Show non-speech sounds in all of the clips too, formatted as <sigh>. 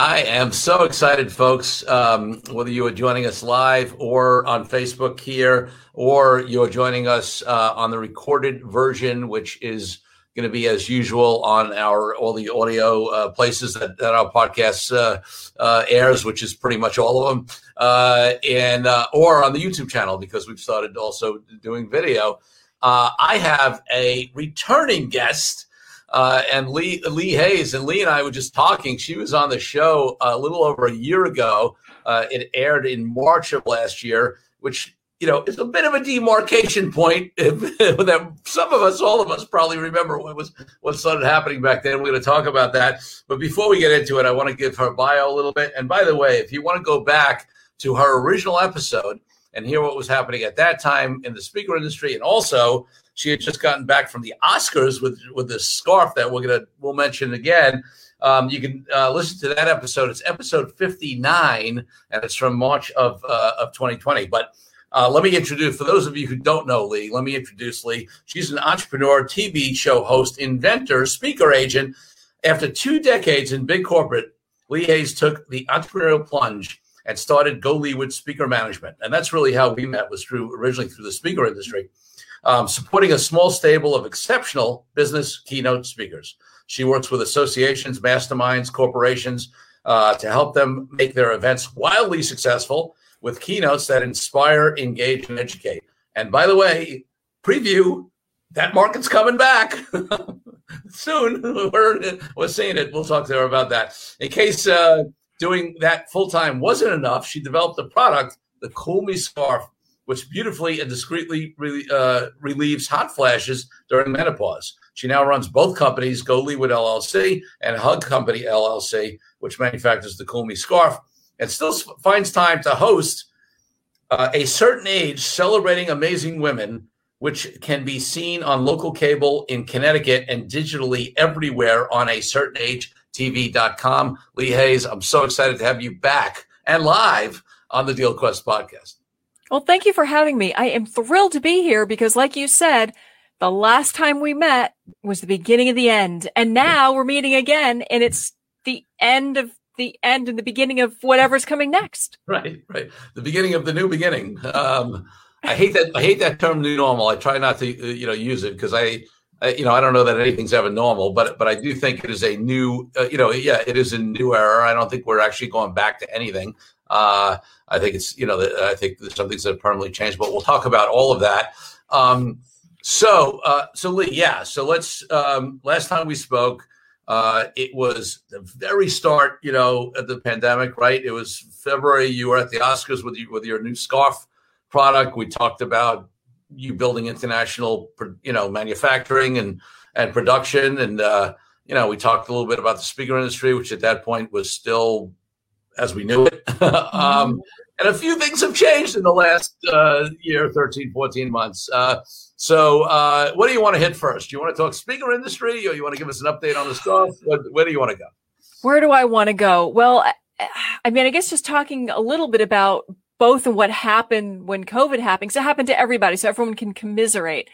I am so excited, folks. Um, whether you are joining us live or on Facebook here, or you're joining us uh, on the recorded version, which is going to be as usual on our all the audio uh, places that, that, our podcast uh, uh airs, which is pretty much all of them, uh, and uh, or on the YouTube channel because we've started also doing video. I have a returning guest uh, and Lee Lee Hayes and Lee and I were just talking. She was on the show a little over a year ago. Uh, it aired in March of last year, which you know is a bit of a demarcation point <laughs> that some of us, all of us, probably remember what was what started happening back then. We're going to talk about that, but before we get into it, I want to give her bio a little bit. And by the way, if you want to go back to her original episode and hear what was happening at that time in the speaker industry, and also she had just gotten back from the Oscars with with this scarf that we're gonna we'll mention again. Um, you can uh, listen to that episode. It's episode 59, and it's from March of uh, of 2020. But uh, let me introduce, for those of you who don't know Lee, let me introduce Lee. She's an entrepreneur, TV show host, inventor, speaker agent. After two decades in big corporate, Lee Hayes took the entrepreneurial plunge and started Go Leeward Speaker Management. And that's really how we met was through originally through the speaker industry um, supporting a small stable of exceptional business keynote speakers. She works with associations, masterminds, corporations uh, to help them make their events wildly successful with keynotes that inspire, engage, and educate. And by the way, preview that market's coming back <laughs> soon. <laughs> We're, we're seeing it. We'll talk to her about that. In case uh, doing that full time wasn't enough, she developed a product, the Cool Me Scarf, which beautifully and discreetly re- uh, relieves hot flashes during menopause. She now runs both companies, Go Leeward LLC and Hug Company LLC, which manufactures the Cool Me scarf, and still finds time to host uh, a certain age celebrating amazing women, which can be seen on local cable in Connecticut and digitally everywhere on a certain age TV.com. Lee Hayes, I'm so excited to have you back and live on the Deal Quest podcast. Well, thank you for having me. I am thrilled to be here because, like you said, the last time we met was the beginning of the end. And now we're meeting again, and it's the end of the end and the beginning of whatever's coming next. Right, right. The beginning of the new beginning. Um, I hate that. I hate that term "new normal." I try not to, uh, you know, use it because I, I, you know, I don't know that anything's ever normal, but but I do think it is a new, uh, you know, yeah, it is a new era. I don't think we're actually going back to anything. Uh, I think it's you know I think some things that have permanently changed, but we'll talk about all of that. Um, so uh, so Lee, yeah. So let's. Um, last time we spoke, uh, it was the very start, you know, of the pandemic, right? It was February. You were at the Oscars with you with your new scarf product. We talked about you building international, you know, manufacturing and and production, and uh, you know, we talked a little bit about the speaker industry, which at that point was still as we knew it. <laughs> um, and a few things have changed in the last uh, year, 13, 14 months. Uh, so, uh, what do you want to hit first? Do you want to talk speaker industry or you want to give us an update on the stuff? Where, where do you want to go? Where do I want to go? Well, I mean, I guess just talking a little bit about both what happened when COVID happened, because it happened to everybody, so everyone can commiserate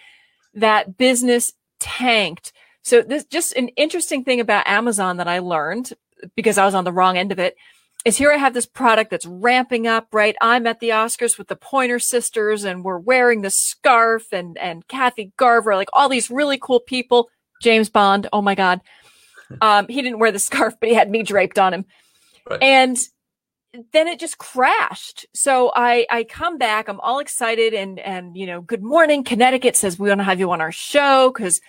that business tanked. So this just an interesting thing about Amazon that I learned because I was on the wrong end of it is here I have this product that's ramping up, right? I'm at the Oscars with the Pointer Sisters and we're wearing the scarf and, and Kathy Garver, like all these really cool people. James Bond. Oh my God. <laughs> Um, he didn't wear the scarf, but he had me draped on him. Right. And then it just crashed. So I, I come back, I'm all excited and, and, you know, good morning. Connecticut says we want to have you on our show because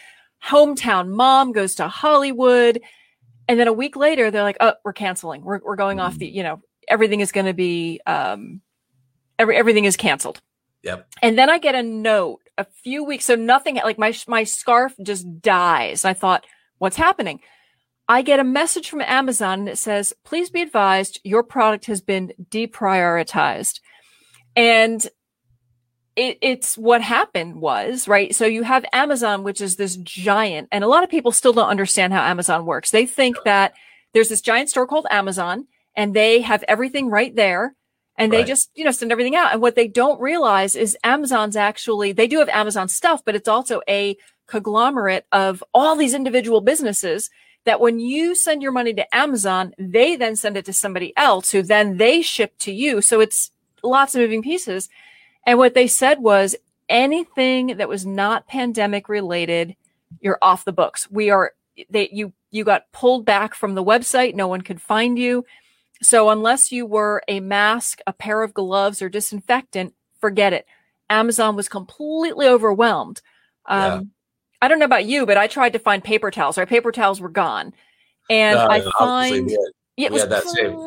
hometown mom goes to Hollywood. And then a week later, they're like, oh, we're canceling. We're, we're going off the, you know, everything is going to be, um, every, everything is canceled. Yep. And then I get a note a few weeks. So nothing like my, my scarf just dies. I thought, what's happening? I get a message from Amazon and it says, please be advised your product has been deprioritized. And it, it's what happened was, right? So you have Amazon, which is this giant, and a lot of people still don't understand how Amazon works. They think that there's this giant store called Amazon and they have everything right there and they right. just, you know, send everything out. And what they don't realize is Amazon's actually, they do have Amazon stuff, but it's also a conglomerate of all these individual businesses that when you send your money to Amazon, they then send it to somebody else who then they ship to you. So it's lots of moving pieces. And what they said was anything that was not pandemic related, you're off the books. We are, they, you, you got pulled back from the website. No one could find you. So unless you were a mask, a pair of gloves, or disinfectant, forget it. Amazon was completely overwhelmed. Um, yeah. I don't know about you, but I tried to find paper towels. Our paper towels were gone, and uh, I find yeah, it was that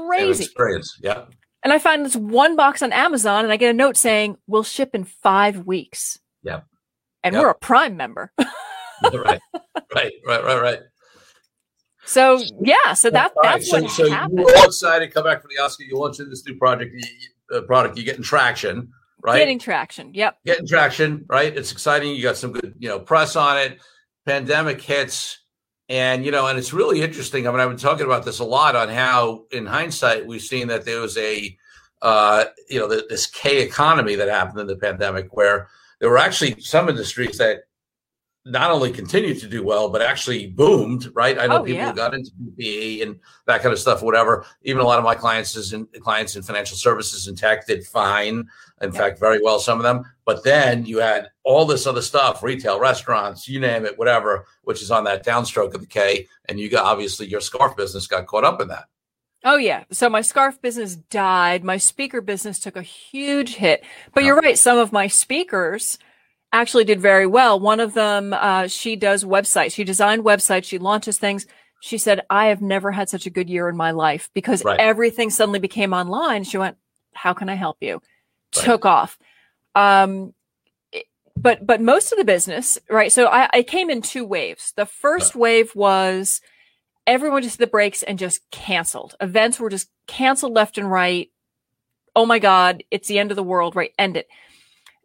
crazy. Yeah, and I find this one box on Amazon, and I get a note saying we'll ship in five weeks. Yeah, and yep. we're a Prime member. <laughs> right, right, right, right, right. So yeah, so that that's right. what so, happened. So you excited, come back from the Oscar. You launched this new project, uh, product. you're getting traction, right? Getting traction. Yep. Getting traction, right? It's exciting. You got some good, you know, press on it. Pandemic hits, and you know, and it's really interesting. I mean, I've been talking about this a lot on how, in hindsight, we've seen that there was a, uh, you know, this K economy that happened in the pandemic, where there were actually some industries that not only continued to do well, but actually boomed, right? I know oh, people yeah. got into PPE and that kind of stuff, whatever. Even a lot of my clients is in clients in financial services and tech did fine. In fact, very well, some of them. But then you had all this other stuff, retail, restaurants, you name it, whatever, which is on that downstroke of the K. And you got obviously your scarf business got caught up in that. Oh yeah. So my scarf business died. My speaker business took a huge hit. But you're right. Some of my speakers actually did very well. One of them, uh, she does websites. She designed websites. She launches things. She said, I have never had such a good year in my life because right. everything suddenly became online. She went, how can I help you? Right. Took off. Um, but, but most of the business, right? So I, I came in two waves. The first wave was everyone just hit the brakes and just canceled. Events were just canceled left and right. Oh my God, it's the end of the world, right? End it.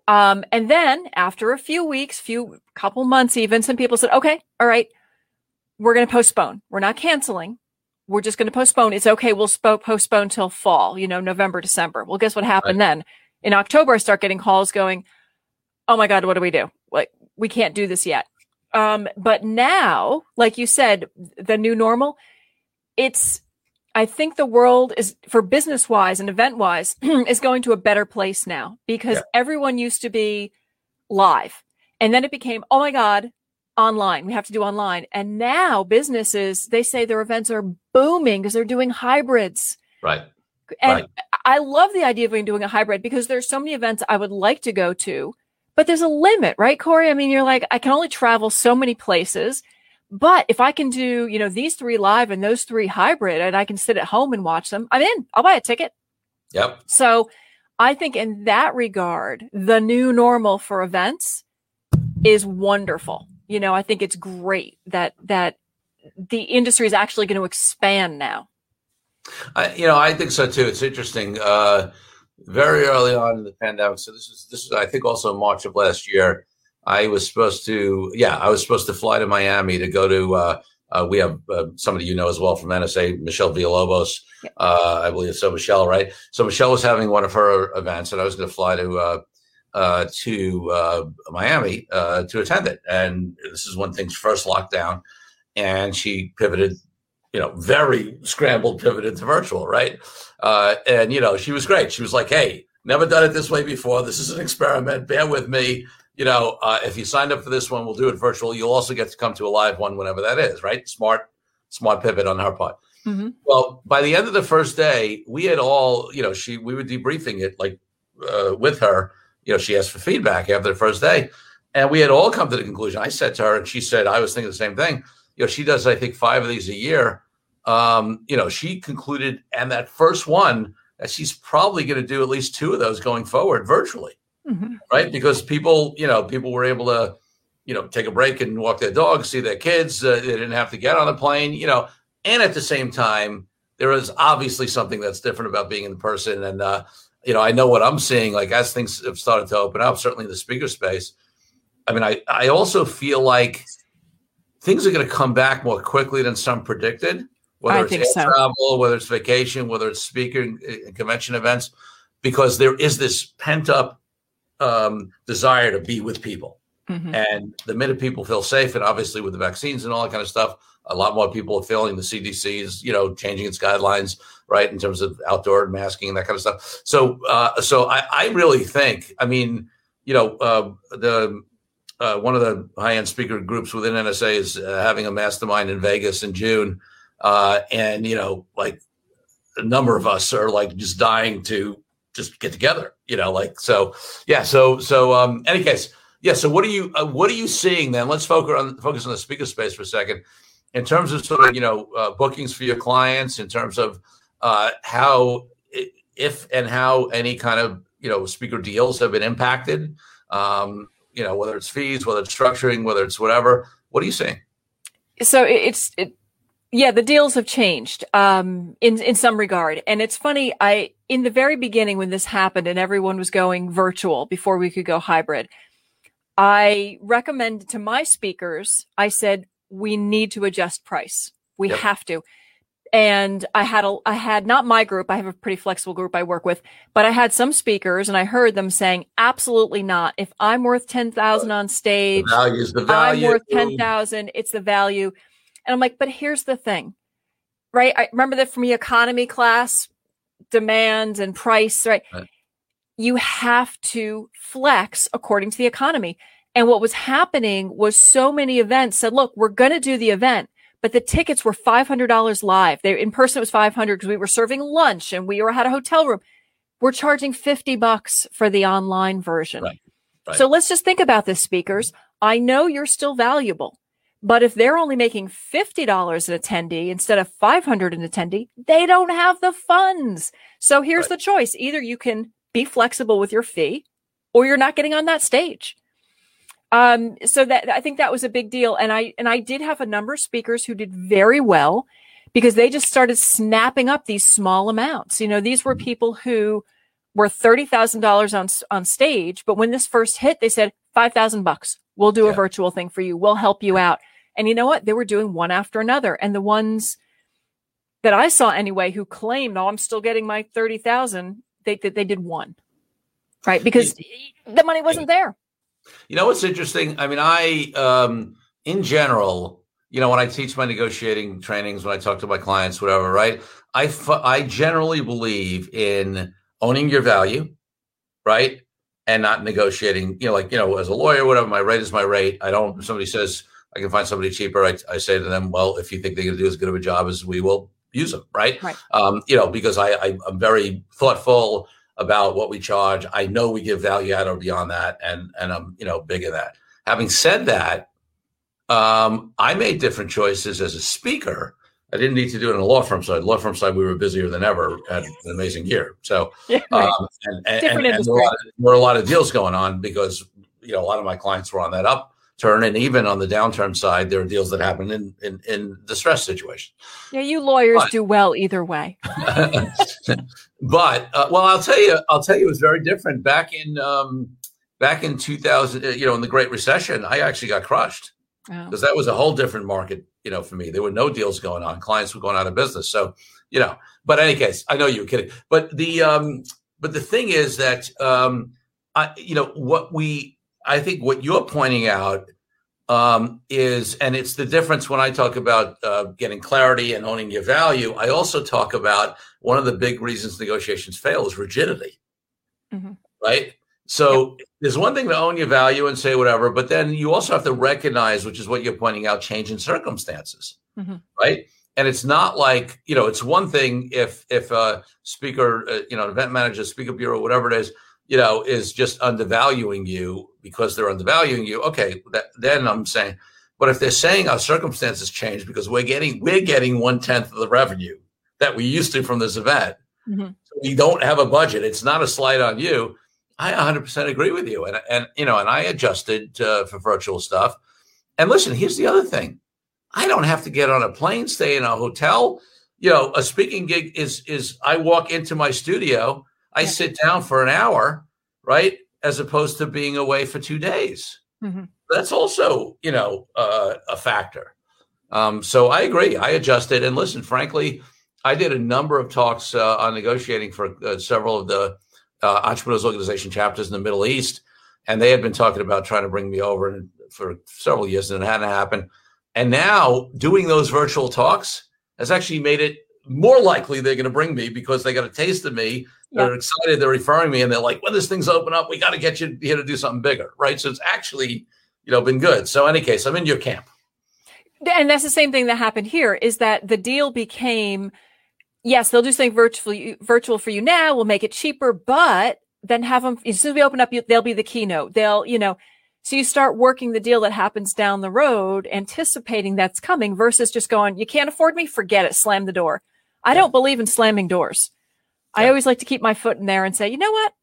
Um, and then after a few weeks, few couple months, even some people said, okay, all right, we're going to postpone. We're not canceling. We're just going to postpone. It's okay. We'll sp- postpone till fall, you know, November, December. Well, guess what happened right. then? In October, I start getting calls going, oh my God, what do we do? Like, we can't do this yet. Um, but now, like you said, the new normal, it's I think the world is for business wise and event wise <clears throat> is going to a better place now because yeah. everyone used to be live and then it became, oh my God, online. We have to do online. And now businesses, they say their events are booming because they're doing hybrids. Right. And right. I love the idea of doing a hybrid because there's so many events I would like to go to, but there's a limit, right, Corey? I mean, you're like, I can only travel so many places. But if I can do, you know, these three live and those three hybrid and I can sit at home and watch them, I'm in. I'll buy a ticket. Yep. So I think in that regard, the new normal for events is wonderful. You know, I think it's great that that the industry is actually going to expand now. I, you know, I think so too. It's interesting. Uh, very early on in the pandemic, so this is this is I think also March of last year. I was supposed to, yeah, I was supposed to fly to Miami to go to. Uh, uh, we have uh, somebody you know as well from NSA, Michelle Villalobos, uh, I believe. So Michelle, right? So Michelle was having one of her events, and I was going to fly to uh, uh, to Miami to attend it. And this is when things first locked down, and she pivoted you know, very scrambled pivoted to virtual, right? Uh, and you know, she was great. She was like, "Hey, never done it this way before. This is an experiment. Bear with me you know, uh, if you signed up for this one, we'll do it virtual. You'll also get to come to a live one whenever that is, right? Smart, smart pivot on her part. Mm-hmm. Well, by the end of the first day, we had all, you know, she we were debriefing it like uh, with her. You know, she asked for feedback after the first day, and we had all come to the conclusion. I said to her, and she said, I was thinking the same thing. You know, she does, I think, five of these a year. Um, you know, she concluded, and that first one, that she's probably going to do at least two of those going forward virtually, mm-hmm. right? Because people, you know, people were able to, you know, take a break and walk their dogs, see their kids. Uh, they didn't have to get on a plane, you know, and at the same time, there is obviously something that's different about being in person. And, uh, you know, I know what I'm seeing, like as things have started to open up, certainly in the speaker space. I mean, I, I also feel like things are going to come back more quickly than some predicted whether I it's so. travel, whether it's vacation, whether it's speaking convention events, because there is this pent up um, desire to be with people. Mm-hmm. And the minute people feel safe, and obviously with the vaccines and all that kind of stuff, a lot more people are feeling the CDC is, you know, changing its guidelines, right, in terms of outdoor masking and that kind of stuff. So, uh, so I, I really think, I mean, you know, uh, the uh, one of the high end speaker groups within NSA is uh, having a mastermind in Vegas in June uh, and you know, like a number of us are like just dying to just get together. You know, like so. Yeah. So so. Um. Any case. Yeah. So what are you uh, what are you seeing then? Let's focus on focus on the speaker space for a second. In terms of sort of you know uh, bookings for your clients, in terms of uh, how if and how any kind of you know speaker deals have been impacted. Um, you know whether it's fees, whether it's structuring, whether it's whatever. What are you seeing? So it's it, yeah, the deals have changed um, in in some regard, and it's funny. I in the very beginning when this happened and everyone was going virtual before we could go hybrid, I recommended to my speakers. I said we need to adjust price. We yep. have to. And I had a, I had not my group. I have a pretty flexible group I work with, but I had some speakers and I heard them saying, absolutely not. If I'm worth 10,000 on stage, the the value. I'm worth 10,000. It's the value. And I'm like, but here's the thing, right? I remember that from the economy class, demand and price, right? right? You have to flex according to the economy. And what was happening was so many events said, look, we're going to do the event, but the tickets were $500 live. They, in person, it was 500 because we were serving lunch and we were had a hotel room. We're charging 50 bucks for the online version. Right. Right. So let's just think about this, speakers. I know you're still valuable. But if they're only making $50 an attendee instead of 500 an attendee, they don't have the funds. So here's right. the choice. Either you can be flexible with your fee or you're not getting on that stage. Um, so that I think that was a big deal. And I, and I did have a number of speakers who did very well because they just started snapping up these small amounts. You know, these were mm-hmm. people who were $30,000 on, on stage. But when this first hit, they said 5,000 bucks. We'll do yeah. a virtual thing for you. We'll help you out. And you know what? They were doing one after another. And the ones that I saw anyway who claimed, oh, I'm still getting my 30,000, they, they, they did one. Right. Because the money wasn't there. You know what's interesting? I mean, I, um, in general, you know, when I teach my negotiating trainings, when I talk to my clients, whatever, right? I, I generally believe in owning your value, right? And not negotiating, you know, like, you know, as a lawyer, whatever, my rate is my rate. I don't, somebody says, I can find somebody cheaper. I, I say to them, well, if you think they're going to do as good of a job as we will, use them, right? right. Um, you know, because I, I am very thoughtful about what we charge. I know we give value out or beyond that, and and I'm you know big in that. Having said that, um, I made different choices as a speaker. I didn't need to do it in a law firm side. Law firm side, we were busier than ever. Had an amazing year. So, <laughs> yeah, right. um, and, and, and, and there, were of, there were a lot of deals going on because you know a lot of my clients were on that up turn and even on the downturn side there are deals that happen in in, in distress situations yeah you lawyers but, do well either way. <laughs> But uh, well i'll tell you i'll tell you it was very different back in um back in 2000 uh, you know in the great recession i actually got crushed. Because oh. that was a whole different market you know for me. There were no deals going on. Clients were going out of business. So you know but in any case i know you were kidding. But the um but the thing is that um i you know what we I think what you're pointing out um, is, and it's the difference when I talk about uh, getting clarity and owning your value. I also talk about one of the big reasons negotiations fail is rigidity, mm-hmm. right? So yep. there's one thing to own your value and say whatever, but then you also have to recognize, which is what you're pointing out, change in circumstances, mm-hmm. right? and it's not like you know it's one thing if if a speaker uh, you know event manager speaker bureau whatever it is you know is just undervaluing you because they're undervaluing you. Okay that, then i'm saying but if they're saying our circumstances change because we're getting we're getting one tenth of the revenue that we used to from this event mm-hmm. so we don't have a budget. It's not a slight on you. I 100% agree with you. And and you know and i adjusted uh, for virtual stuff. And listen here's the other thing. I don't have to get on a plane, stay in a hotel. You know, a speaking gig is is I walk into my studio, I yeah. sit down for an hour, right, as opposed to being away for two days. Mm-hmm. That's also, you know, uh, a factor. Um, so I agree. I adjusted, and listen, frankly, I did a number of talks uh, on negotiating for uh, several of the uh, entrepreneurs organization chapters in the Middle East, and they had been talking about trying to bring me over for several years, and it hadn't happened. And now doing those virtual talks has actually made it more likely they're going to bring me because they got a taste of me. They're excited. They're referring me, and they're like, "When this thing's open up, we got to get you here to do something bigger, right?" So it's actually, you know, been good. So, any case, I'm in your camp. And that's the same thing that happened here. Is that the deal became, yes, they'll do something virtual virtual for you now. We'll make it cheaper, but then have them as soon as we open up, they'll be the keynote. They'll, you know, so you start working the deal that happens down the road, anticipating that's coming versus just going, you can't afford me, forget it, slam the door. I don't believe in slamming doors. Yeah. I always like to keep my foot in there and say, you know what?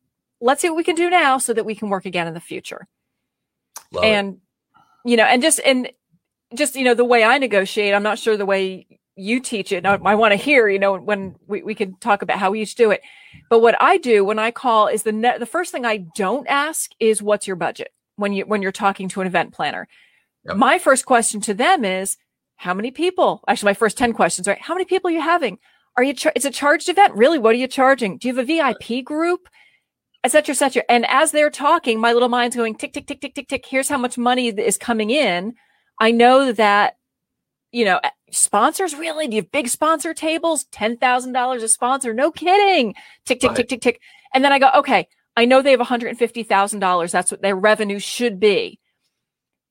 Let's see what we can do now so that we can work again in the future. Love and, it. you know, and just, and just, you know, the way I negotiate, I'm not sure the way you teach it. I, I want to hear, you know, when we, we can talk about how we each do it. But what I do when I call is the net, the first thing I don't ask is what's your budget? when you when you're talking to an event planner. Yep. My first question to them is, how many people? Actually, my first 10 questions, right? How many people are you having? Are you, char- it's a charged event. Really? What are you charging? Do you have a VIP group? Et cetera, et cetera. And as they're talking, my little mind's going tick, tick, tick, tick, tick, tick. Here's how much money is coming in. I know that, you know, sponsors really, do you have big sponsor tables? $10,000 a sponsor? No kidding. Tick, tick, right. tick, tick, tick. And then I go, okay, I know they have $150,000. That's what their revenue should be.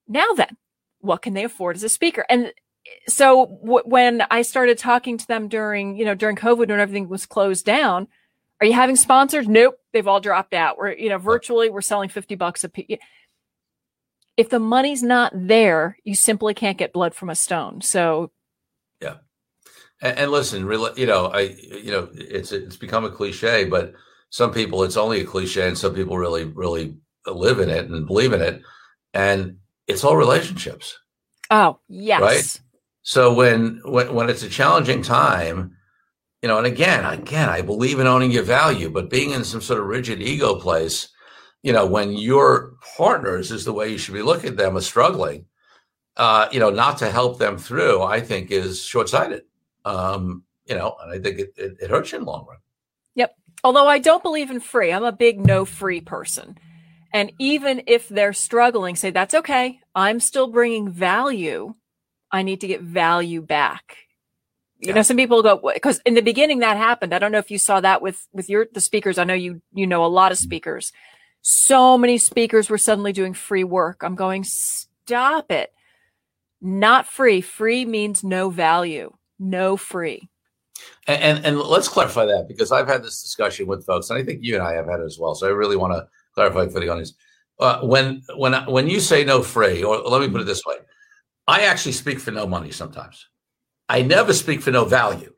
Now then, what can they afford as a speaker? And so w- when I started talking to them during, you know, during COVID when everything was closed down, are you having sponsors? Nope. They've all dropped out. We're, you know, virtually we're selling 50 bucks a piece. If the money's not there, you simply can't get blood from a stone. So, yeah. And, and listen, you know, I, you know, it's, it's become a cliche, but some people it's only a cliche and some people really really live in it and believe in it and it's all relationships oh yes right so when when when it's a challenging time you know and again again i believe in owning your value but being in some sort of rigid ego place you know when your partners is the way you should be looking at them as struggling uh you know not to help them through i think is short-sighted um you know and i think it, it, it hurts you in the long run yep although I don't believe in free, I'm a big no free person. And even if they're struggling, say, that's okay. I'm still bringing value. I need to get value back. You yeah. know, some people go, because in the beginning that happened. I don't know if you saw that with, with your, the speakers. I know you, you know, a lot of speakers. So many speakers were suddenly doing free work. I'm going, stop it. Not free. Free means no value, no free. And, and, and let's clarify that because I've had this discussion with folks, and I think you and I have had it as well. So I really want to clarify for the audience. Uh, when when when you say no free, or let me put it this way, I actually speak for no money sometimes. I never speak for no value.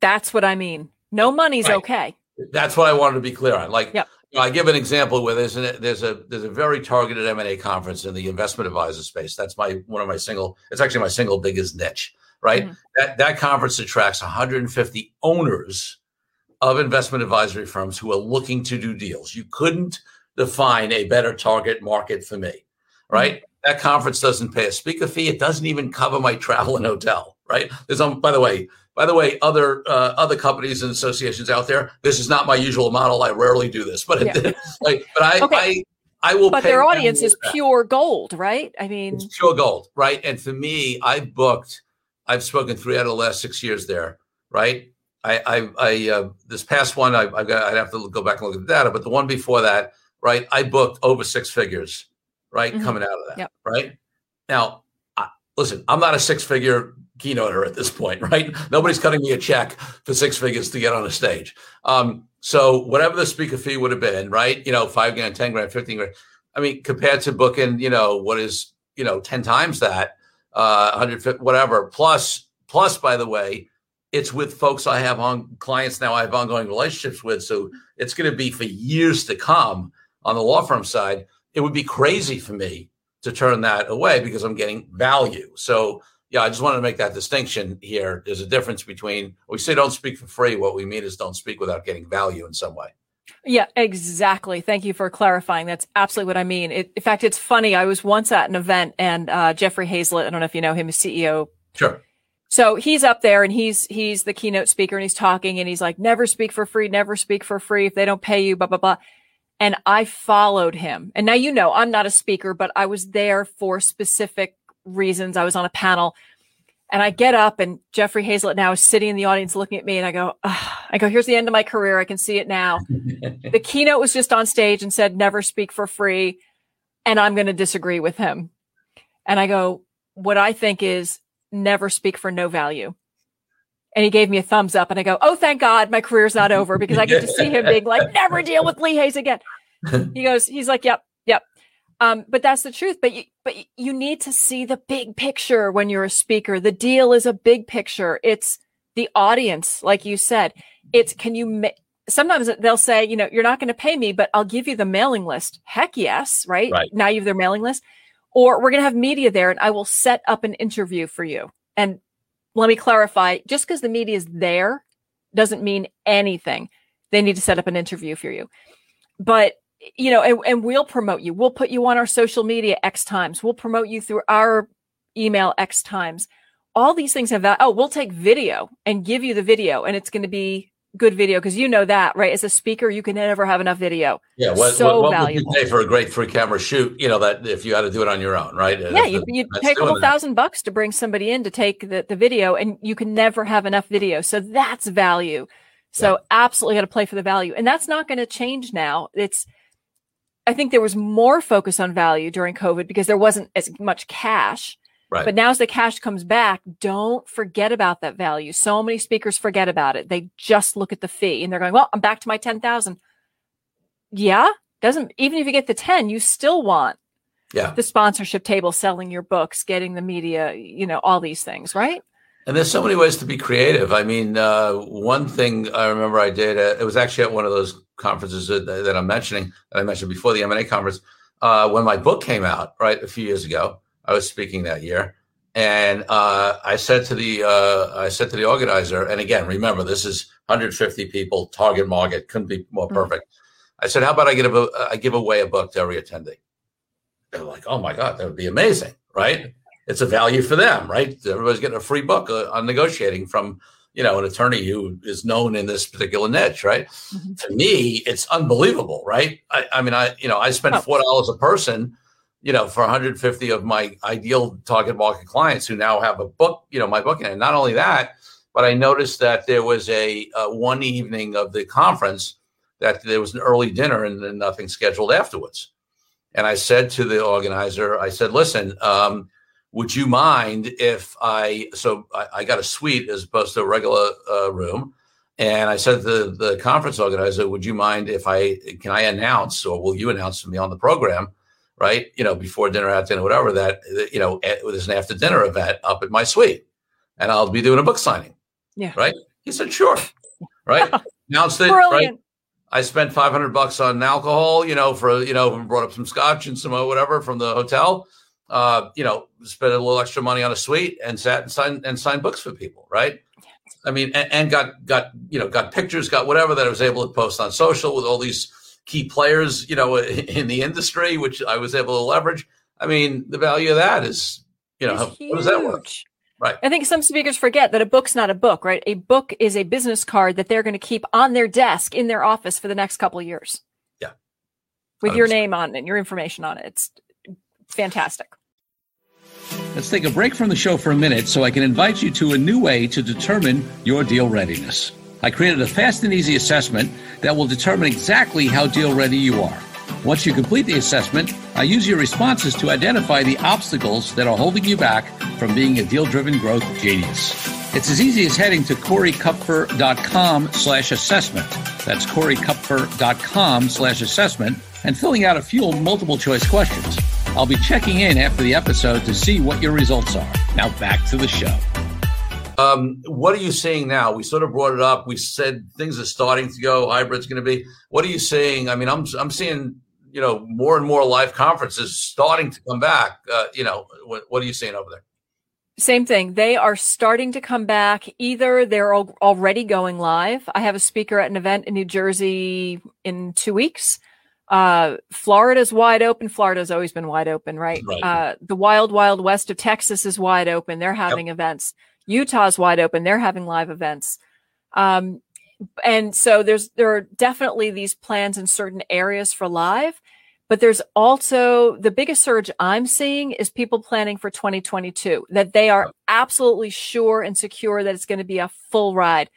That's what I mean. No money's right. okay. That's what I wanted to be clear on. Like, yep. you know, I give an example where there's a, there's a there's a very targeted M and A conference in the investment advisor space. That's my one of my single. It's actually my single biggest niche right? Mm-hmm. That that conference attracts 150 owners of investment advisory firms who are looking to do deals. You couldn't define a better target market for me, right? Mm-hmm. That conference doesn't pay a speaker fee. It doesn't even cover my travel and hotel, right? There's um, by the way, by the way, other uh, other companies and associations out there. This is not my usual model. I rarely do this, but yeah. it, <laughs> like, but I, okay. I I will. But their audience is pure gold, right? I mean, it's pure gold, right? And for me, I booked I've spoken three out of the last six years there, right? I, I, I uh, this past one, I, have got, I'd have to go back and look at the data, but the one before that, right? I booked over six figures, right? Mm-hmm. Coming out of that, yep. right? Now, I, listen, I'm not a six figure keynoter at this point, <laughs> right? Nobody's cutting me a check for six figures to get on a stage. Um, so whatever the speaker fee would have been, right? You know, five grand, 10 grand, 15 grand. I mean, compared to booking, you know, what is, you know, 10 times that, uh, 150, whatever. Plus, plus, by the way, it's with folks I have on clients now I have ongoing relationships with. So it's going to be for years to come on the law firm side. It would be crazy for me to turn that away because I'm getting value. So yeah, I just wanted to make that distinction here. There's a difference between we say don't speak for free. What we mean is don't speak without getting value in some way. Yeah, exactly. Thank you for clarifying. That's absolutely what I mean. It, in fact, it's funny. I was once at an event and uh, Jeffrey Hayzlett. I don't know if you know him, is CEO. Sure. So he's up there and he's he's the keynote speaker and he's talking and he's like, never speak for free, never speak for free if they don't pay you, blah blah blah. And I followed him. And now you know I'm not a speaker, but I was there for specific reasons. I was on a panel and I get up and Jeffrey Hayzlett now is sitting in the audience looking at me and I go, I go, here's the end of my career. I can see it now. <laughs> the keynote was just on stage and said, never speak for free. And I'm going to disagree with him. And I go, what I think is never speak for no value. And he gave me a thumbs up and I go, Oh, thank God my career's not over because I get to see him being like, <laughs> never deal with Lee Hayes again. he goes, he's like, yep, yep. Um, but that's the truth. But you, but you need to see the big picture when you're a speaker. The deal is a big picture. It's the audience, like you said. It's can you ma- sometimes they'll say, you know, you're not going to pay me, but I'll give you the mailing list. Heck yes, right? right. Now you have their mailing list. Or we're going to have media there and I will set up an interview for you. And let me clarify just because the media is there doesn't mean anything. They need to set up an interview for you. But you know, and, and, we'll promote you. We'll put you on our social media X times. We'll promote you through our email X times. All these things have that. Oh, we'll take video and give you the video, and it's going to be good video because you know that, right? As a speaker, you can never have enough video. Yeah, what, so what, what valuable. would you pay for a great free camera shoot? You know that if you had to do it on your own, right? Yeah, you, you pay a couple thousand bucks to bring somebody in to take the, the video, and you can never have enough video. So that's value. So yeah. absolutely got to play for the value, and that's not going to change now. It's I think there was more focus on value during COVID because there wasn't as much cash. Right. But now as the cash comes back, don't forget about that value. So many speakers forget about it. They just look at the fee and they're going, well, I'm back to my 10,000. Yeah. Doesn't, even if you get the 10, you still want yeah. the sponsorship table, selling your books, getting the media, you know, all these things, right? And there's so many ways to be creative. I mean, uh, one thing I remember I did, uh, it was actually at one of those conferences that, that I'm mentioning, that I mentioned before the M&A conference, uh, when my book came out, right, a few years ago. I was speaking that year, and uh, I said to the uh, I said to the organizer, and again, remember this is 150 people, target market, couldn't be more mm-hmm. perfect. Mm-hmm. I said, how about I give a I give away a book to every attendee? They're like, oh my god, that would be amazing, right? It's a value for them, right? Everybody's getting a free book uh, on negotiating from you know an attorney who is known in this particular niche, right? Mm-hmm. To me, it's unbelievable, right? I, I mean, I you know I spend four dollars a person you know, for 150 of my ideal target market clients who now have a book, you know, my book. And not only that, but I noticed that there was a, a one evening of the conference that there was an early dinner and then nothing scheduled afterwards. And I said to the organizer, I said, listen, um, would you mind if I, so I, I, got a suite as opposed to a regular uh, room. And I said to the, the conference organizer, would you mind if I, can I announce or will you announce to me on the program right? You know, before dinner, at dinner, whatever, that, you know, there's an after dinner event up at my suite and I'll be doing a book signing. Yeah. Right. He said, sure. Right. <laughs> Announced it. Brilliant. Right. I spent 500 bucks on alcohol, you know, for, you know, brought up some scotch and some uh, whatever from the hotel. Uh, you know, spent a little extra money on a suite and sat and signed and signed books for people, right? I mean, and, and got got you know got pictures, got whatever that I was able to post on social with all these key players, you know, in the industry, which I was able to leverage. I mean, the value of that is, you know, how, does that work? Right. I think some speakers forget that a book's not a book, right? A book is a business card that they're going to keep on their desk in their office for the next couple of years. Yeah. With 100%. your name on it and your information on it. It's fantastic. Let's take a break from the show for a minute so I can invite you to a new way to determine your deal readiness. I created a fast and easy assessment that will determine exactly how deal ready you are. Once you complete the assessment, I use your responses to identify the obstacles that are holding you back from being a deal-driven growth genius. It's as easy as heading to coreykupfer.com slash assessment. That's coreykupfer.com slash assessment and filling out a few multiple choice questions. I'll be checking in after the episode to see what your results are. Now back to the show. Um, what are you seeing now? We sort of brought it up. We said things are starting to go. Hybrid's going to be. What are you seeing? I mean, I'm I'm seeing you know more and more live conferences starting to come back. Uh, you know, what, what are you seeing over there? Same thing. They are starting to come back. Either they're al- already going live. I have a speaker at an event in New Jersey in two weeks. Uh, Florida's wide open. Florida's always been wide open, right? Right. Uh, the wild, wild west of Texas is wide open. They're having events. Utah's wide open. They're having live events. Um, and so there's there are definitely these plans in certain areas for live, but there's also the biggest surge I'm seeing is people planning for 2022 that they are absolutely sure and secure that it's going to be a full ride.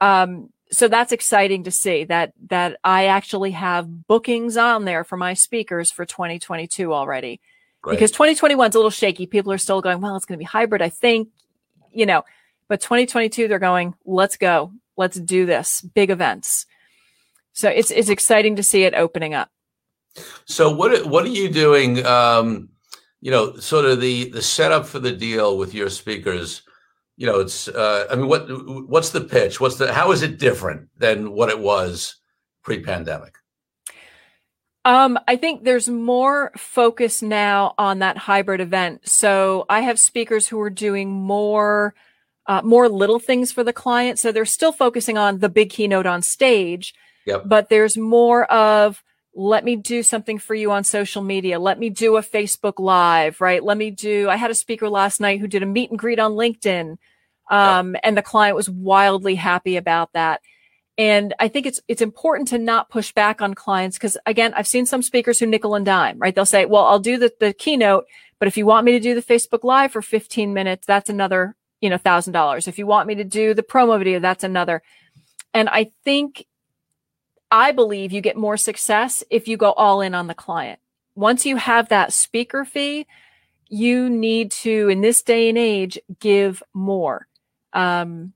Um, so that's exciting to see that that I actually have bookings on there for my speakers for 2022 already. Great. Because 2021 is a little shaky. People are still going, well, it's going to be hybrid, I think, you know, but 2022 they're going, let's go. Let's do this. Big events. So it's it's exciting to see it opening up. So what what are you doing? Um, you know, sort of the the setup for the deal with your speakers. You know, it's. Uh, I mean, what what's the pitch? What's the how is it different than what it was pre-pandemic? Um, I think there's more focus now on that hybrid event. So I have speakers who are doing more, uh, more little things for the client. So they're still focusing on the big keynote on stage, Yep. but there's more of, let me do something for you on social media. Let me do a Facebook live, right? Let me do, I had a speaker last night who did a meet and greet on LinkedIn. Um, and the client was wildly happy about that. And I think it's it's important to not push back on clients because again, I've seen some speakers who nickel and dime, right? They'll say, "Well, I'll do the the keynote, but if you want me to do the Facebook Live for 15 minutes, that's another, you know, thousand dollars. If you want me to do the promo video, that's another." And I think, I believe you get more success if you go all in on the client. Once you have that speaker fee, you need to, in this day and age, give more. Um,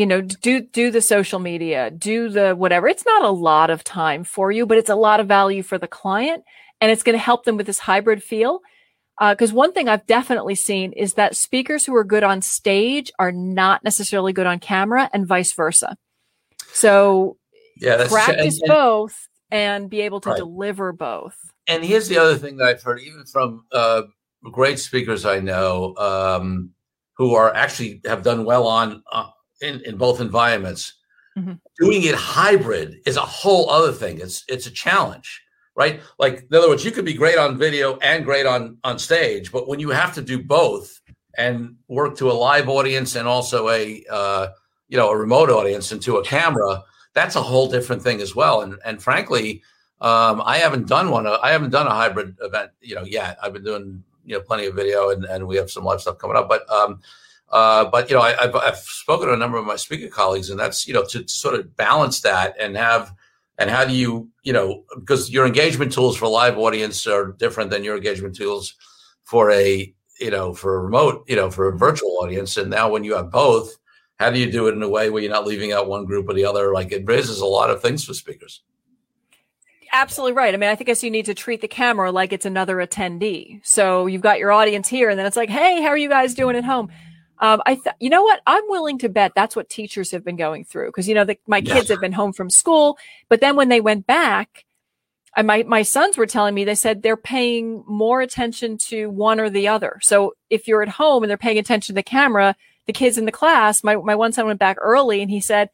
you know do do the social media do the whatever. It's not a lot of time for you but it's a lot of value for the client and it's going to help them with this hybrid feel. Because one thing i've definitely seen is that speakers who are good on stage are not necessarily good on camera and vice versa. So Yeah, practice and- and- both and be able to Right. deliver both. And here's the other thing that I've heard, even from uh, great speakers I know, um, who are actually have done well on uh, in in both environments. Mhm. Doing it hybrid is a whole other thing. It's it's a challenge, right? Like in other words, you could be great on video and great on on stage, but when you have to do both and work to a live audience and also a uh, you know a remote audience and to a camera, that's a whole different thing as well. And and frankly, um, I haven't done one. I haven't done a hybrid event, you know, yet. I've been doing, you know, plenty of video, and, and we have some live stuff coming up. But, um, uh, but you know, I, I've, I've spoken to a number of my speaker colleagues, and that's you know to, sort of balance that and have, and how do you, you know, because your engagement tools for live audience are different than your engagement tools for a, you know, for a remote, you know, for a virtual audience. And now when you have both, how do you do it in a way where you're not leaving out one group or the other? Like it raises a lot of things for speakers. absolutely right. I mean, I think guess you need to treat the camera like it's another attendee. So you've got your audience here, and then it's like, hey, how are you guys doing at home? Um, I, th- you know what? I'm willing to bet that's what teachers have been going through because you know the, my Yes. kids have been home from school, but then when they went back, I, my my sons were telling me they said they're paying more attention to one or the other. So if you're at home and they're paying attention to the camera, the kids in the class, my my one son went back early and he said,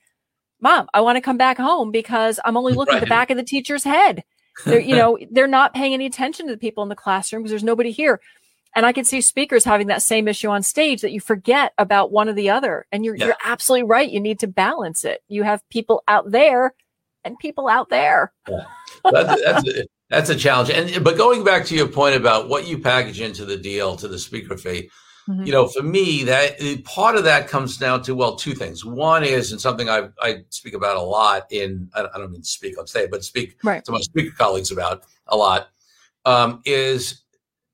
"Mom, I want to come back home because I'm only looking at the back of the teacher's head." They're, you <laughs> know, they're not paying any attention to the people in the classroom because there's nobody here. And I can see speakers having that same issue on stage that you forget about one or the other. And you're Yeah. you're absolutely right. You need to balance it. You have people out there and people out there. that's, that's, a, that's a challenge. And but going back to your point about what you package into the deal to the speaker fee, mm-hmm. you know, for me, that part of that comes down to well, two things. One is, and something I I speak about a lot in I don't mean to speak on stage, but speak right. to my speaker colleagues about a lot um, is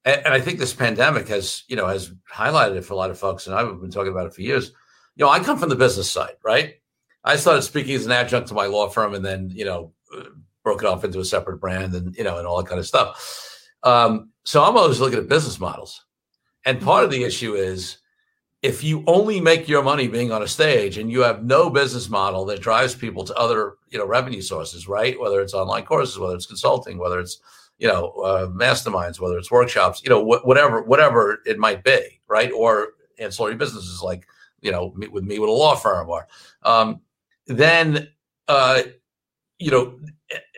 and, I think this pandemic has, you know, has highlighted it for a lot of folks, and I've been talking about it for years. You know, I come from the business side, right? I started speaking as an adjunct to my law firm, and then you know, broke it off into a separate brand, and you know, and all that kind of stuff. Um, so I'm always looking at business models, and part of the issue is if you only make your money being on a stage and you have no business model that drives people to other you know revenue sources right whether it's online courses whether it's consulting whether it's you know uh, masterminds whether it's workshops you know wh- whatever whatever it might be right or ancillary businesses like you know meet with me with a law firm or um, then uh, you know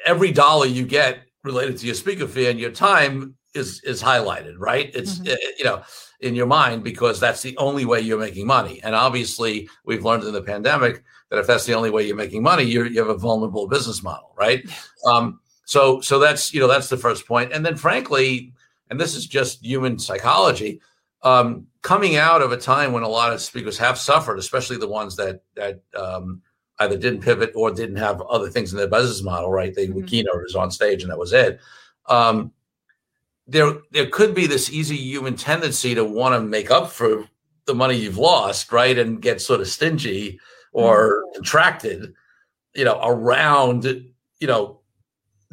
every dollar you get related to your speaker fee and your time is is highlighted, right? It's mm-hmm. uh, you know in your mind because that's the only way you're making money. And obviously, we've learned in the pandemic that if that's the only way you're making money, you you have a vulnerable business model, right? Um, so so that's you know that's the first point. And then frankly, and this is just human psychology. Um, coming out of a time when a lot of speakers have suffered, especially the ones that that um, either didn't pivot or didn't have other things in their business model, right? They mm-hmm. were keynotes on stage and that was it. Um, there, there could be this easy human tendency to want to make up for the money you've lost, right? And get sort of stingy or mm-hmm. contracted, you know, around, you know,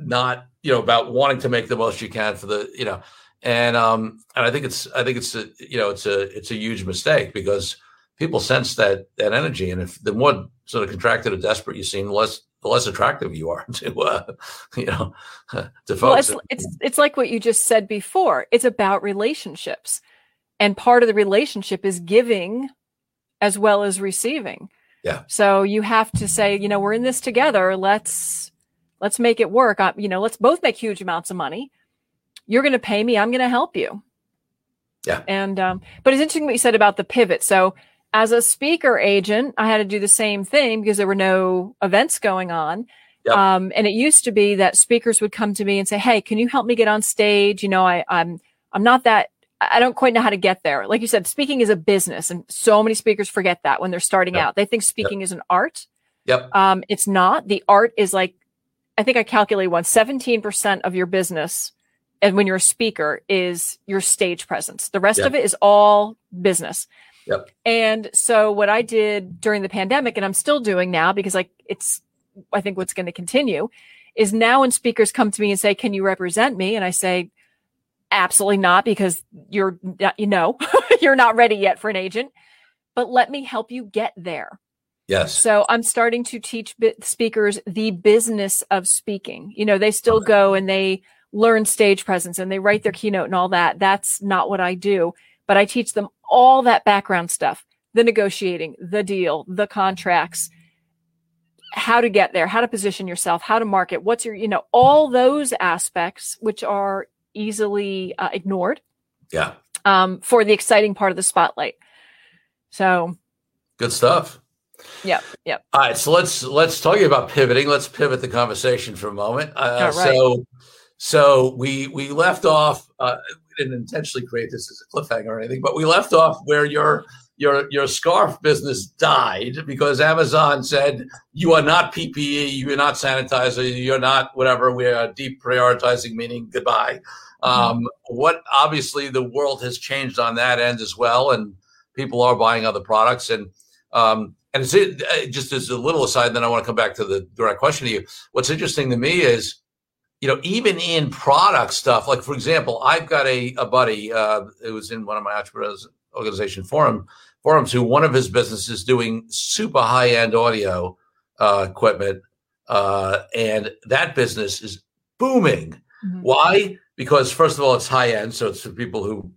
not, you know, about wanting to make the most you can for the, you know, and um, and I think it's, I think it's, a, you know, it's a, it's a huge mistake because people sense that that energy, and if the more sort of contracted or desperate you seem, the less the less attractive you are <laughs> to uh, you know <laughs> to folks. Well, it's, it's it's like what you just said before. It's about relationships, and part of the relationship is giving as well as receiving. Yeah. So you have to say, you know, we're in this together. Let's let's make it work. I, you know, let's both make huge amounts of money. You're going to pay me. I'm going to help you. Yeah. And um, but it's interesting what you said about the pivot. So as a speaker agent, I had to do the same thing because there were no events going on. Yep. Um, and it used to be that speakers would come to me and say, Hey, can you help me get on stage? You know, I, I'm, I'm not that, I don't quite know how to get there. Like you said, speaking is a business and so many speakers forget that when they're starting yep. out. They think speaking yep. is an art. Yep. Um, it's not. The art is like, I think I calculate once 17% of your business and when you're a speaker is your stage presence. The rest of it is all business. Yep. And so what I did during the pandemic, and I'm still doing now because like it's, I think what's going to continue is now when speakers come to me and say, can you represent me? And I say, absolutely not because you're, you know, <laughs> you're not ready yet for an agent, but let me help you get there. Yes. So I'm starting to teach speakers the business of speaking. You know, they still okay. go and they learn stage presence and they write their keynote and all that. That's not what I do but I teach them all that background stuff, the negotiating, the deal, the contracts, how to get there, how to position yourself, how to market, what's your, you know, all those aspects, which are easily uh, ignored. Yeah. Um, for the exciting part of the spotlight. So good stuff. Yep. Yep. All right. So let's, let's talk about pivoting. Let's pivot the conversation for a moment. Uh, right. So, so we, we left off, uh, we didn't intentionally create this as a cliffhanger or anything, but we left off where your your your scarf business died because Amazon said you are not PPE, you're not sanitizer, you're not whatever. We are deep prioritizing, meaning goodbye. Mm-hmm. Um, what obviously the world has changed on that end as well, and people are buying other products and. Um, and it's it, uh, just as a little aside, then I want to come back to the direct question to you. What's interesting to me is you know, even in product stuff, like for example, I've got a, a buddy uh, who was in one of my entrepreneurs organization forum forums who one of his businesses doing super high end audio uh, equipment, uh, and that business is booming. Mm-hmm. Why? Because first of all, it's high end, so it's for people who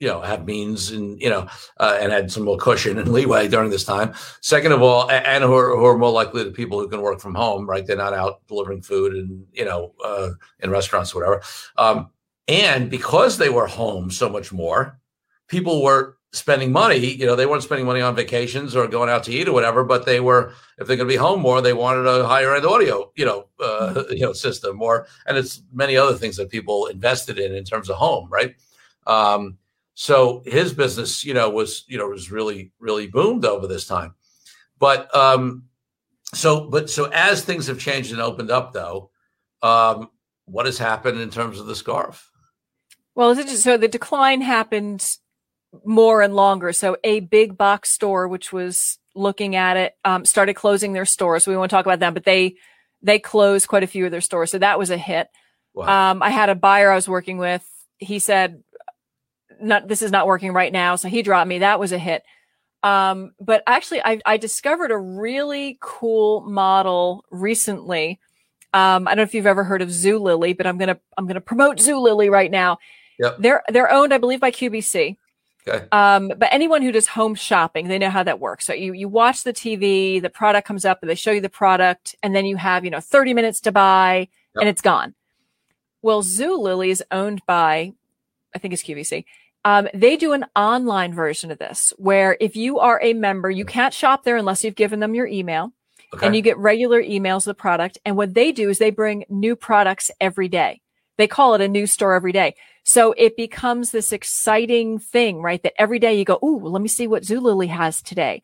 you know have means and you know uh, and had some more cushion and <laughs> leeway during this time. Second of all and who are, who are more likely the people who can work from home right? They're not out delivering food and you know uh, in restaurants or whatever. Um, and because they were home so much more people were spending money you know they weren't spending money on vacations or going out to eat or whatever but they were if they're going to be home more they wanted a higher end audio you know uh, <laughs> you know system or and it's many other things that people invested in in terms of home right? Um, So his business, you know, was you know was really really boomed over this time. But um, so but so as things have changed and opened up, though, um, what has happened in terms of the scarf? Well, so the decline happened more and longer. So a big box store, which was looking at it, um, started closing their stores. We won't talk about them, but they they closed quite a few of their stores. So that was a hit. Wow. Um, I had a buyer I was working with. He said, "Not this is not working right now," so he dropped me. That was a hit. Um, but actually, I, I discovered a really cool model recently. Um, I don't know if you've ever heard of Zulily, but I'm gonna I'm gonna promote Zulily right now. Yep. They're they're owned, I believe, by QVC. Okay. Um, but anyone who does home shopping, they know how that works. So you you watch the TV, the product comes up, and they show you the product, and then you have you know 30 minutes to buy, yep. and it's gone. Well, Zulily is owned by, I think it's QVC. Um, they do an online version of this where if you are a member, you can't shop there unless you've given them your email. Okay. And you get regular emails of the product. And what they do is they bring new products every day. They call it a new store every day. So it becomes this exciting thing, right? That every day you go, Ooh, let me see what Zulily has today.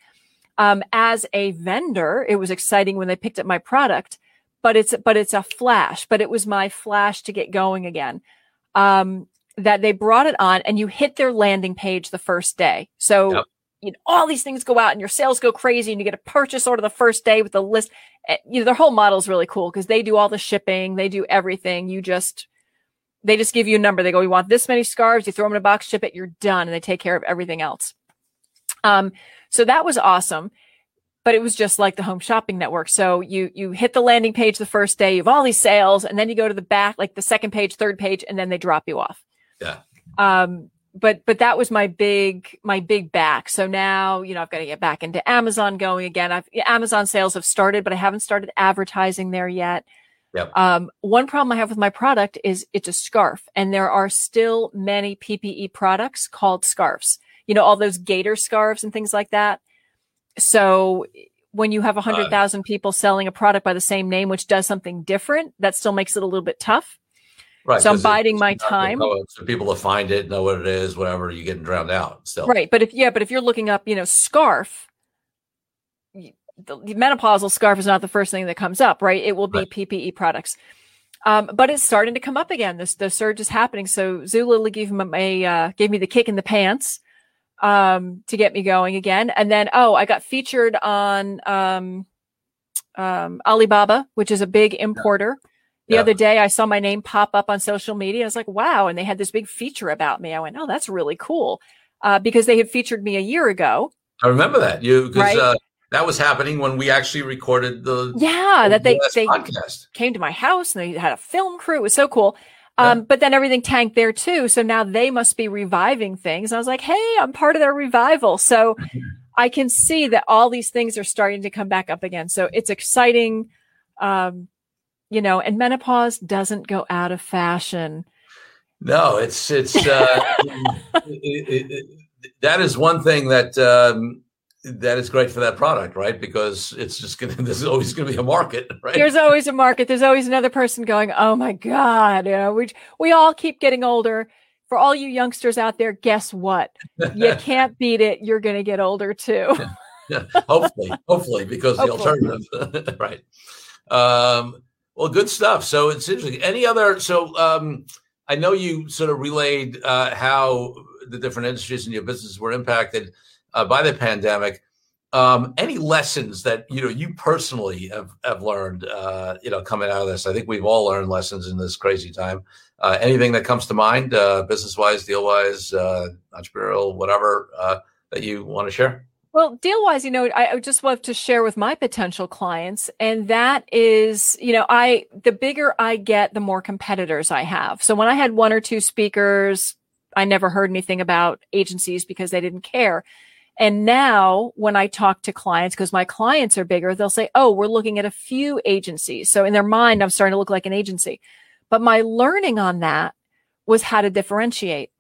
Um, as a vendor, it was exciting when they picked up my product, but it's, but it's a flash, but it was my flash to get going again. Um, that they brought it on and you hit their landing page the first day. So yep. you know, all these things go out and your sales go crazy and you get a purchase order the first day with the list. Eh, you know, their whole model is really cool because they do all the shipping. They do everything. You just, they just give you a number. They go, we want this many scarves. You throw them in a box, ship it, you're done. And they take care of everything else. Um, so that was awesome. But it was just like the home shopping network. So you, you hit the landing page the first day, you have all these sales, and then you go to the back, like the second page, third page, and then they drop you off. Yeah. Um, but but that was my big my big back. So now you know I've got to get back into Amazon going again. I've Amazon sales have started, but I haven't started advertising there yet. Yep. Um, one problem I have with my product is it's a scarf, and there are still many PPE products called scarves. You know, all those gator scarves and things like that. So when you have a hundred thousand uh, people selling a product by the same name, which does something different, that still makes it a little bit tough. Right. So I'm biding my time. For people to find it, know what it is, whatever, you're getting drowned out still. Right. But if, yeah, but if you're looking up, you know, scarf, the menopausal scarf is not the first thing that comes up, right? It will be right. PPE products. Um, but it's starting to come up again. This the surge is happening. So Zulily gave him a uh, gave me the kick in the pants um, to get me going again. And then oh, I got featured on um, um, Alibaba, which is a big importer. The yeah. other day, I saw my name pop up on social media. I was like, wow. And they had this big feature about me. I went, oh, that's really cool. Uh, because they had featured me a year ago. I remember that. You, because right? uh, that was happening when we actually recorded the yeah the that they they podcast. came to my house and they had a film crew. It was so cool. Um, yeah. But then everything tanked there too. So now they must be reviving things. And I was like, hey, I'm part of their revival. So I can see that all these things are starting to come back up again. So it's exciting. Um, you know, and menopause doesn't go out of fashion. No, it's it's uh, <laughs> it, it, it, that is one thing that um, that is great for that product, right? Because it's just gonna <laughs> there's always gonna be a market, right? There's always a market. There's always another person going, "Oh my god!" You know, we we all keep getting older. For all you youngsters out there, guess what? You <laughs> can't beat it. You're gonna get older too. yeah. Hopefully, hopefully, because hopefully. the alternative, right? Um, well, good stuff. So it's interesting. Any other? So um, I know you sort of relayed uh, how the different industries in your business were impacted uh, by the pandemic. Um, any lessons that you know you personally have, have learned, uh, you know, coming out of this? I think we've all learned lessons in this crazy time. Uh, anything that comes to mind, uh, business wise, deal wise, uh, entrepreneurial, whatever uh, that you want to share? Well, deal wise, you know, I, I just love to share with my potential clients. And that is, you know, I, the bigger I get, the more competitors I have. So when I had one or two speakers, I never heard anything about agencies because they didn't care. And now when I talk to clients, because my clients are bigger, they'll say, Oh, we're looking at a few agencies. So in their mind, I'm starting to look like an agency. But my learning on that was how to differentiate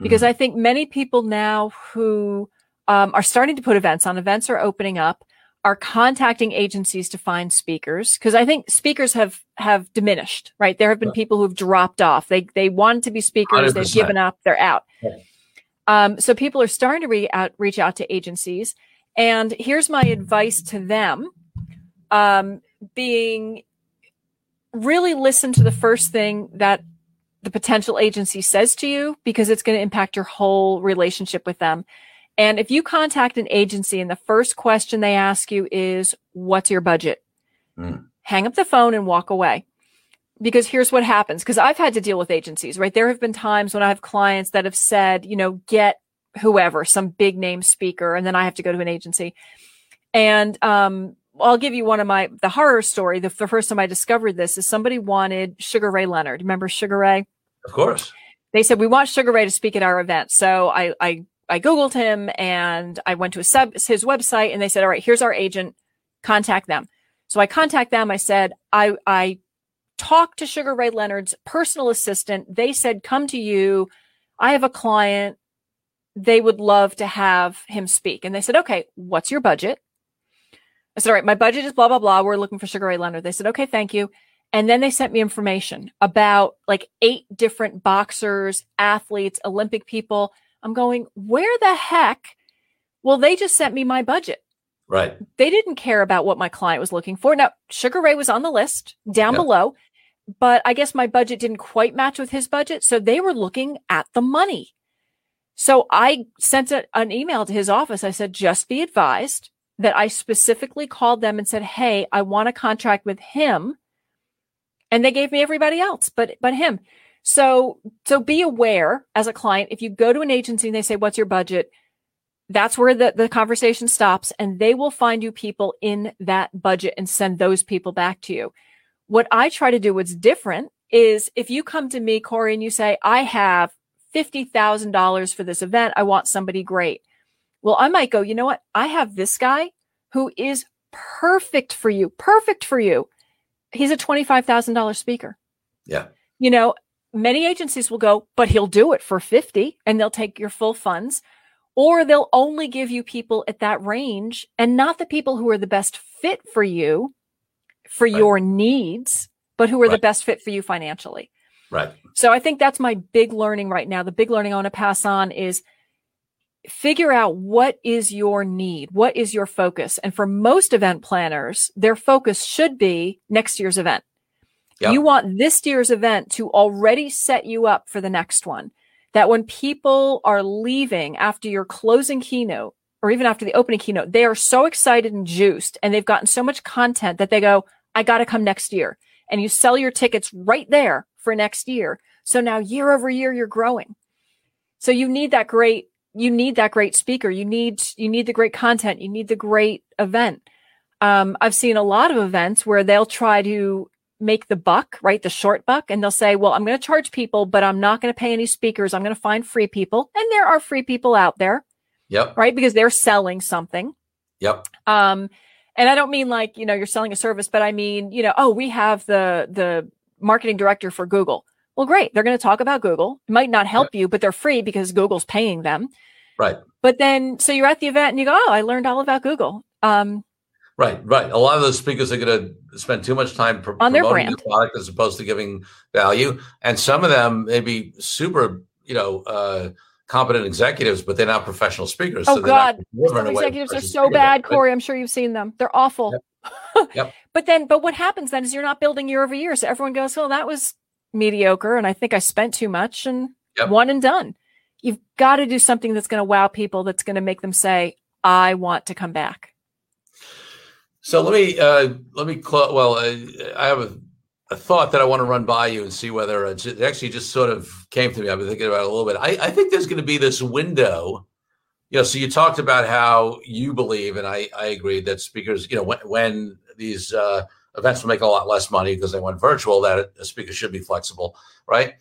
because mm-hmm. I think many people now who um, are starting to put events on. Events are opening up. Are contacting agencies to find speakers because I think speakers have have diminished. Right, there have been people who've dropped off. They they wanted to be speakers. they have given up. They're out. Um, so people are starting to re- out, reach out to agencies. And here's my advice to them um, being really listen to the first thing that the potential agency says to you because it's going to impact your whole relationship with them. And if you contact an agency and the first question they ask you is, what's your budget? Mm. Hang up the phone and walk away. Because here's what happens. Because I've had to deal with agencies, right? There have been times when I have clients that have said, you know, get whoever, some big name speaker, and then I have to go to an agency. And um, I'll give you one of my the horror story. The, the, first time I discovered this is somebody wanted Sugar Ray Leonard. Remember Sugar Ray? Of course. They said we want Sugar Ray to speak at our event. So I I I Googled him and I went to his, sub, his website and they said, all right, here's our agent. Contact them. So I contact them. I said, I, I talked to Sugar Ray Leonard's personal assistant. They said, come to you. I have a client. They would love to have him speak. And they said, okay, what's your budget? I said, all right, my budget is blah, blah, blah. We're looking for Sugar Ray Leonard. They said, okay, thank you. And then they sent me information about like eight different boxers, athletes, Olympic people I'm going, where the heck? Well, they just sent me my budget. Right. They didn't care about what my client was looking for. Now, Sugar Ray was on the list down yep. below, but I guess my budget didn't quite match with his budget. So they were looking at the money. So I sent a, an email to his office. I said, just be advised that I specifically called them and said, Hey, I want a contract with him. And they gave me everybody else, but, but him. So, so be aware as a client, if you go to an agency and they say, what's your budget? That's where the, the conversation stops and they will find you people in that budget and send those people back to you. What I try to do what's different is if you come to me, Corey, and you say, I have $50,000 for this event. I want somebody great. Well, I might go, you know what? I have this guy who is perfect for you, perfect for you. He's a $25,000 speaker. Yeah. You know, many agencies will go, but he'll do it for 50 and they'll take your full funds. Or they'll only give you people at that range and not the people who are the best fit for you, for right. your needs, but who are right. the best fit for you financially. Right. So I think that's my big learning right now. The big learning I want to pass on is figure out what is your need? What is your focus? And for most event planners, their focus should be next year's event. Yep. You want this year's event to already set you up for the next one. That when people are leaving after your closing keynote or even after the opening keynote, they are so excited and juiced and they've gotten so much content that they go, I got to come next year. And you sell your tickets right there for next year. So now year over year, you're growing. So you need that great, you need that great speaker. You need, you need the great content. You need the great event. Um, I've seen a lot of events where they'll try to make the buck, right? The short buck. And they'll say, well, I'm going to charge people, but I'm not going to pay any speakers. I'm going to find free people. And there are free people out there. Yep. Right. Because they're selling something. Yep. Um, and I don't mean like, you know, you're selling a service, but I mean, you know, oh, we have the, the marketing director for Google. Well, great. They're going to talk about Google. It might not help yep. you, but they're free because Google's paying them. Right. But then, so you're at the event and you go, oh, I learned all about Google. Um, Right, right. A lot of those speakers are going to spend too much time pr- on their promoting brand product as opposed to giving value. And some of them may be super, you know, uh, competent executives, but they're not professional speakers. Oh so God, some executives are so bad, Corey. I'm sure you've seen them. They're awful. Yep. <laughs> yep. but then, but what happens then is you're not building year over year. So everyone goes, "Well, that was mediocre," and I think I spent too much, and yep. one and done. You've got to do something that's going to wow people. That's going to make them say, "I want to come back." So let me uh, let me close. Well, uh, I have a, a, thought that I want to run by you and see whether it actually just sort of came to me. I've been thinking about it a little bit. I, I think there's going to be this window. You know, so you talked about how you believe, and I, I agree that speakers, you know, when, when these uh, events will make a lot less money because they went virtual, that a speaker should be flexible, right?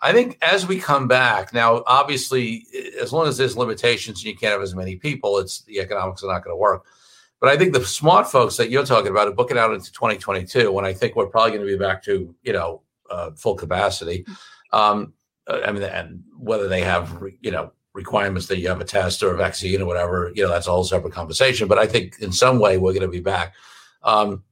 I think as we come back now, obviously, as long as there's limitations and you can't have as many people, it's the economics are not going to work. But I think the smart folks that you're talking about are booking out into 2022 when I think we're probably going to be back to you know uh, full capacity. Um, uh, I mean, and whether they have you know requirements that you have a test or a vaccine or whatever, you know, that's a whole separate conversation. But I think in some way we're going to be back. Um,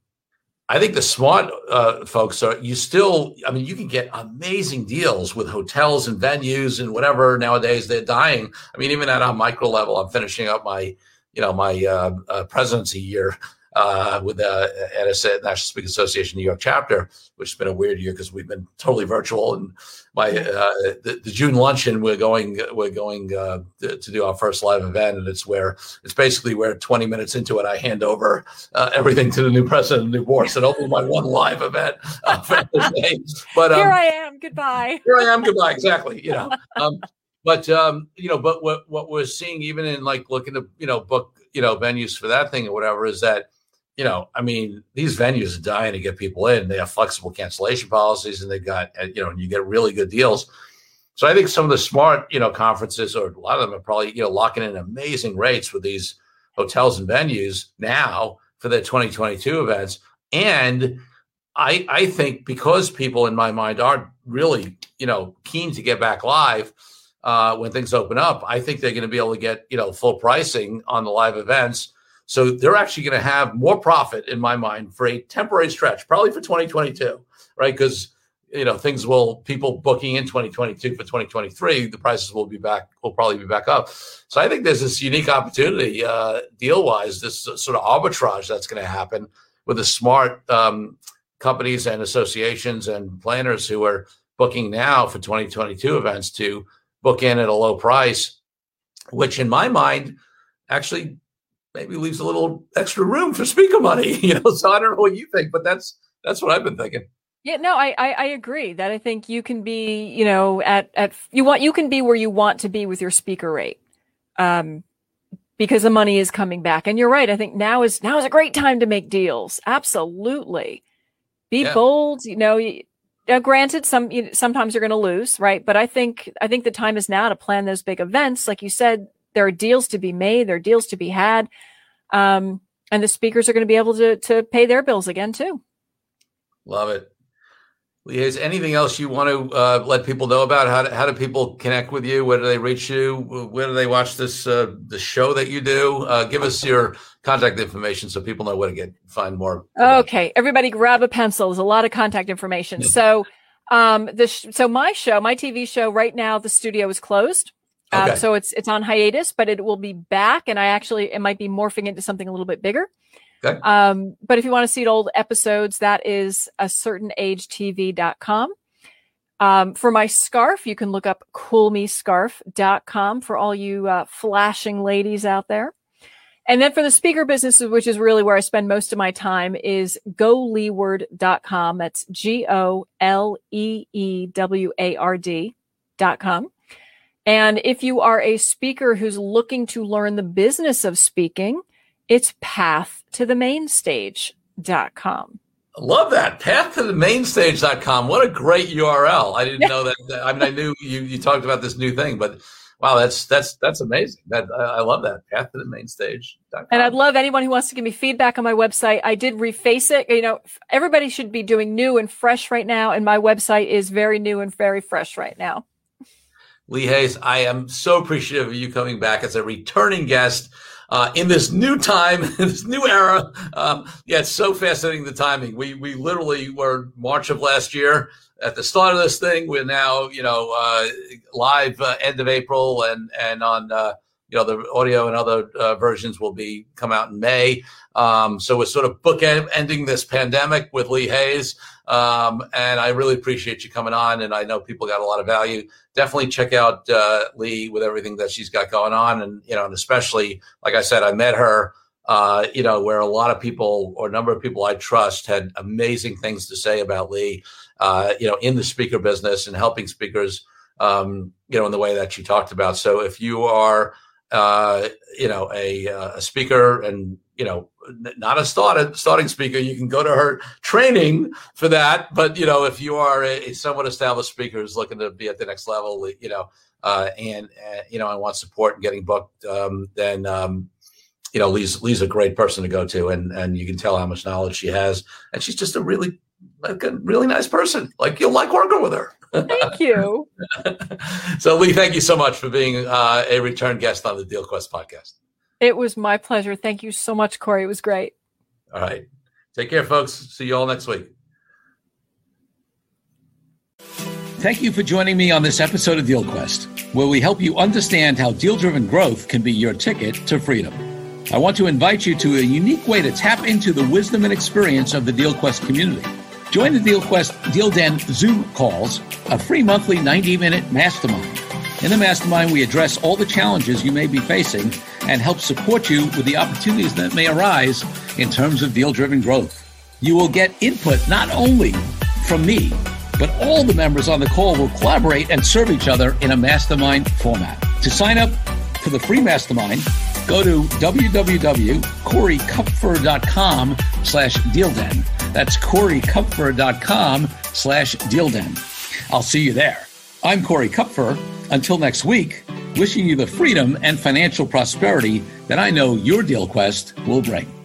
I think the smart uh, folks are you still. I mean, you can get amazing deals with hotels and venues and whatever nowadays. They're dying. I mean, even at a micro level, I'm finishing up my, you know, my uh, uh, presidency year uh, with the NSA, National Speaking Association New York chapter, which has been a weird year because we've been totally virtual. And my uh, the, the, June luncheon, we're going we're going uh, to, to, do our first live event, and it's where it's basically where 20 minutes into it, I hand over uh, everything to the new president of the new board. So it'll be my one live event uh. <laughs> <laughs> But um, here I am. Goodbye. Here I am. Goodbye. Exactly. You know. <laughs> Um, but um, you know, but what what we're seeing, even in like looking to you know book you know venues for that thing or whatever, is that you know, I mean, these venues are dying to get people in. They have flexible cancellation policies, and they've got uh, you know, and you get really good deals. So I think some of the smart, you know, conferences or a lot of them are probably you know locking in amazing rates with these hotels and venues now for their 2022 events. And I I think because people in my mind are really you know keen to get back live uh, when things open up, I think they're going to be able to get you know full pricing on the live events so they're actually going to have more profit in my mind for a temporary stretch, probably for 2022, right? Because you know things will people booking in 2022 for 2023 the prices will be back will probably be back up so i think there's this unique opportunity uh, deal wise this sort of arbitrage that's going to happen with the smart um, companies and associations and planners who are booking now for 2022 events to book in at a low price which in my mind actually maybe leaves a little extra room for speaker money. <laughs> You know, so I don't know what you think, but that's that's what I've been thinking. Yeah, no, I, I, I agree that I think you can be, you know, at at you want you can be where you want to be with your speaker rate, um, because the money is coming back. And you're right. I think now is now is a great time to make deals. Absolutely, be yeah. bold. You know, uh, granted, some you, sometimes you're going to lose, right? But I think I think the time is now to plan those big events, like you said there are deals to be made, there are deals to be had. Um, and the speakers are going to be able to, to pay their bills again too. Love it. Is anything else you want to uh, let people know about? How do, how do people connect with you? Where do they reach you? Where do they watch this uh, the show that you do? Uh, give us your contact information so people know where to get find more. Okay, everybody, grab a pencil. There's a lot of contact information. so, um, the sh- so my show, my TV show, right now the studio is closed. Um, okay. Um, so it's it's on hiatus, but it will be back, and I actually it might be morphing into something a little bit bigger. Um, but if you want to see old episodes, that is a certain age TV.com. Um, for my scarf, you can look up coolmescarf.com for all you uh, flashing ladies out there. And then for the speaker businesses, which is really where I spend most of my time, is goleeward.com. That's G O L E E W A R D.com. And if you are a speaker who's looking to learn the business of speaking, it's path to the main stage.com. Love that. Path to the main stage.com. What a great URL. I didn't know that. I mean, I knew you, you talked about this new thing, but wow, that's, that's, that's amazing. That I love that path to the main stage. And I'd love anyone who wants to give me feedback on my website. I did reface it. You know, everybody should be doing new and fresh right now. And my website is very new and very fresh right now. Lee Hays, I am so appreciative of you coming back as a returning guest uh, in this new time, <laughs> in this new era. Um, yeah, it's so fascinating the timing. We we literally were March of last year at the start of this thing. We're now, you know, uh, live uh, end of April, and and on uh, you know the audio and other uh, versions will be come out in May. Um, so we're sort of bookending ending this pandemic with Lee Hayes. Um, and I really appreciate you coming on. And I know people got a lot of value. Definitely check out uh, Lee with everything that she's got going on. And, you know, and especially, like I said, I met her, uh, you know, where a lot of people or a number of people I trust had amazing things to say about Lee, uh, you know, in the speaker business and helping speakers, um, you know, in the way that she talked about. So if you are, uh, you know, a, uh, a speaker and, you know, not a started starting speaker, you can go to her training for that. But, you know, if you are a, a somewhat established speaker who's looking to be at the next level, you know, uh, and, uh, you know, and want support and getting booked, um, then, um, you know, Lee's, Lee's a great person to go to and, and you can tell how much knowledge she has. And she's just a really, like a really nice person. Like you'll like working with her. Thank you. <laughs> so, Lee, thank you so much for being uh, a return guest on the Deal Quest podcast. It was my pleasure. Thank you so much, Corey. It was great. All right. Take care, folks. See you all next week. Thank you for joining me on this episode of Deal Quest, where we help you understand how deal driven growth can be your ticket to freedom. I want to invite you to a unique way to tap into the wisdom and experience of the DealQuest community. Join the DealQuest Deal Den Zoom calls, a free monthly 90 minute mastermind. In the mastermind, we address all the challenges you may be facing and help support you with the opportunities that may arise in terms of deal driven growth. You will get input not only from me, but all the members on the call will collaborate and serve each other in a mastermind format. To sign up for the free mastermind, go to www.corykupfer.com slash dealden. That's corykupfer.com slash dealden. I'll see you there. I'm Corey Kupfer. Until next week, wishing you the freedom and financial prosperity that I know your Deal Quest will bring.